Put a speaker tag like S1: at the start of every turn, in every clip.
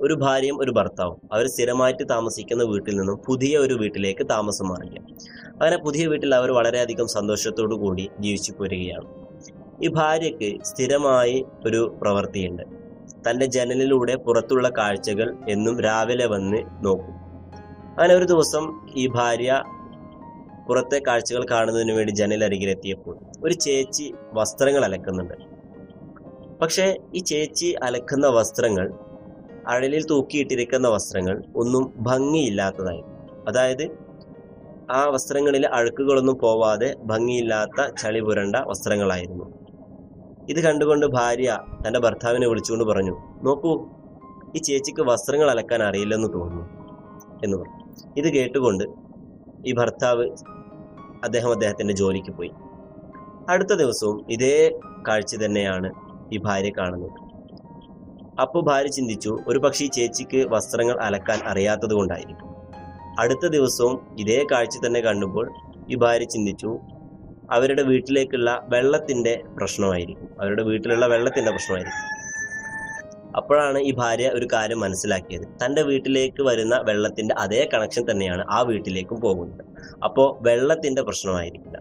S1: ഒരു ഭാര്യയും ഒരു ഭർത്താവും. അവർ സ്ഥിരമായിട്ട് താമസിക്കുന്ന വീട്ടിൽ നിന്നും പുതിയ ഒരു വീട്ടിലേക്ക് താമസം മാറുക അങ്ങനെ പുതിയ വീട്ടിൽ അവർ വളരെയധികം സന്തോഷത്തോടു കൂടി ജീവിച്ചു പോരുകയാണ്. ഈ ഭാര്യയ്ക്ക് സ്ഥിരമായി ഒരു പ്രവൃത്തിയുണ്ട്. തന്റെ ജനലിലൂടെ പുറത്തുള്ള കാഴ്ചകൾ എന്നും രാവിലെ വന്ന് നോക്കും. അങ്ങനെ ഒരു ദിവസം ഈ ഭാര്യ പുറത്തെ കാഴ്ചകൾ കാണുന്നതിന് വേണ്ടി ജനലരികിലെത്തിയപ്പോൾ ഒരു ചേച്ചി വസ്ത്രങ്ങൾ അലക്കുന്നുണ്ട്. പക്ഷേ ഈ ചേച്ചി അലക്കുന്ന വസ്ത്രങ്ങൾ അഴലിൽ തൂക്കിയിട്ടിരിക്കുന്ന വസ്ത്രങ്ങൾ ഒന്നും ഭംഗിയില്ലാത്തതായി അതായത് ആ വസ്ത്രങ്ങളിൽ അഴുക്കുകളൊന്നും പോവാതെ ഭംഗിയില്ലാത്ത ചളി പുരണ്ട വസ്ത്രങ്ങളായിരുന്നു. ഇത് കണ്ടുകൊണ്ട് ഭാര്യ തന്റെ ഭർത്താവിനെ വിളിച്ചുകൊണ്ട് പറഞ്ഞു നോക്കൂ ഈ ചേച്ചിക്ക് വസ്ത്രങ്ങൾ അലക്കാൻ അറിയില്ലെന്ന് തോന്നുന്നു എന്ന് പറഞ്ഞു. ഇത് കേട്ടുകൊണ്ട് ഈ ഭർത്താവ് അദ്ദേഹം അദ്ദേഹത്തിന്റെ ജോലിക്ക് പോയി. അടുത്ത ദിവസവും ഇതേ കാഴ്ച തന്നെയാണ് ഈ ഭാര്യ കാണുന്നത്. അപ്പോൾ ഭാര്യ ചിന്തിച്ചു ഒരു പക്ഷേ ചേച്ചിക്ക് വസ്ത്രങ്ങൾ അലക്കാൻ അറിയാത്തത് കൊണ്ടായിരിക്കും. അടുത്ത ദിവസവും ഇതേ കാഴ്ച തന്നെ കണ്ടപ്പോൾ ഈ ഭാര്യ ചിന്തിച്ചു അവരുടെ വീട്ടിലേക്കുള്ള വെള്ളത്തിന്റെ പ്രശ്നമായിരിക്കും. അവരുടെ വീട്ടിലുള്ള വെള്ളത്തിന്റെ പ്രശ്നമായിരിക്കും. അപ്പോഴാണ് ഈ ഭാര്യ ഒരു കാര്യം മനസ്സിലാക്കിയത്. തന്റെ വീട്ടിലേക്ക് വരുന്ന വെള്ളത്തിന്റെ അതേ കണക്ഷൻ തന്നെയാണ് ആ വീട്ടിലേക്കും പോകുന്നത്. അപ്പോൾ വെള്ളത്തിന്റെ പ്രശ്നമായിരിക്കില്ല.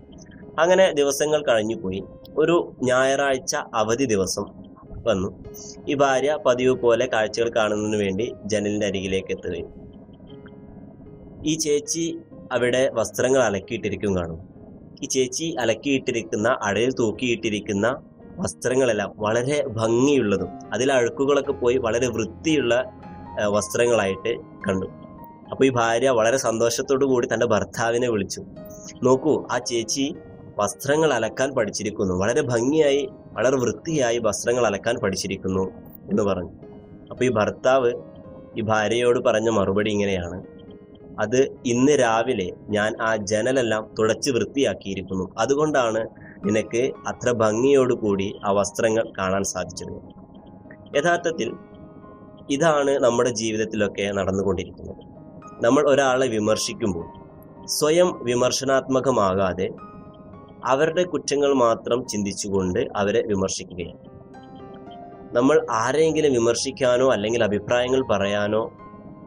S1: അങ്ങനെ ദിവസങ്ങൾ കഴിഞ്ഞു പോയി ഒരു ഞായറാഴ്ച അവധി ദിവസം വന്നു. ഈ ഭാര്യ പതിവ് പോലെ കാഴ്ചകൾ കാണുന്നതിന് വേണ്ടി ജനലിന്റെ അരികിലേക്ക് എത്തുകയും ഈ ചേച്ചി അവിടെ വസ്ത്രങ്ങൾ അലക്കിയിട്ടിരിക്കും കാണും. ഈ ചേച്ചി അലക്കിയിട്ടിരിക്കുന്ന അടയിൽ തൂക്കിയിട്ടിരിക്കുന്ന വസ്ത്രങ്ങളെല്ലാം വളരെ ഭംഗിയുള്ളതും അതിൽ അഴുക്കുകളൊക്കെ പോയി വളരെ വൃത്തിയുള്ള വസ്ത്രങ്ങളായിട്ട് കണ്ടു. അപ്പൊ ഈ ഭാര്യ വളരെ സന്തോഷത്തോടു കൂടി തന്റെ ഭർത്താവിനെ വിളിച്ചു. നോക്കൂ ആ ചേച്ചി വസ്ത്രങ്ങൾ അലക്കാൻ പഠിച്ചിരിക്കുന്നു. വളരെ ഭംഗിയായി വളരെ വൃത്തിയായി വസ്ത്രങ്ങൾ അലക്കാൻ പഠിച്ചിരിക്കുന്നു എന്ന് പറഞ്ഞു. അപ്പൊ ഈ ഭർത്താവ് ഈ ഭാര്യയോട് പറഞ്ഞ മറുപടി ഇങ്ങനെയാണ്. അത് ഇന്ന് രാവിലെ ഞാൻ ആ ജനലെല്ലാം തുടച്ച് വൃത്തിയാക്കിയിരിക്കുന്നു. അതുകൊണ്ടാണ് നിനക്ക് അത്ര ഭംഗിയോടുകൂടി ആ വസ്ത്രങ്ങൾ കാണാൻ സാധിച്ചത്. യഥാർത്ഥത്തിൽ ഇതാണ് നമ്മുടെ ജീവിതത്തിലൊക്കെ നടന്നുകൊണ്ടിരിക്കുന്നത്. നമ്മൾ ഒരാളെ വിമർശിക്കുമ്പോൾ സ്വയം വിമർശനാത്മകമാകാതെ അവരുടെ കുറ്റങ്ങൾ മാത്രം ചിന്തിച്ചുകൊണ്ട് അവരെ വിമർശിക്കുകയാണ്. നമ്മൾ ആരെയെങ്കിലും വിമർശിക്കാനോ അല്ലെങ്കിൽ അഭിപ്രായങ്ങൾ പറയാനോ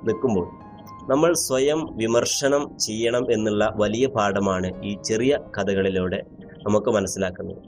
S1: നിൽക്കുമ്പോൾ നമ്മൾ സ്വയം വിമർശനം ചെയ്യണം എന്നുള്ള വലിയ പാഠമാണ് ഈ ചെറിയ കഥകളിലൂടെ നമുക്ക് മനസ്സിലാക്കുന്നത്.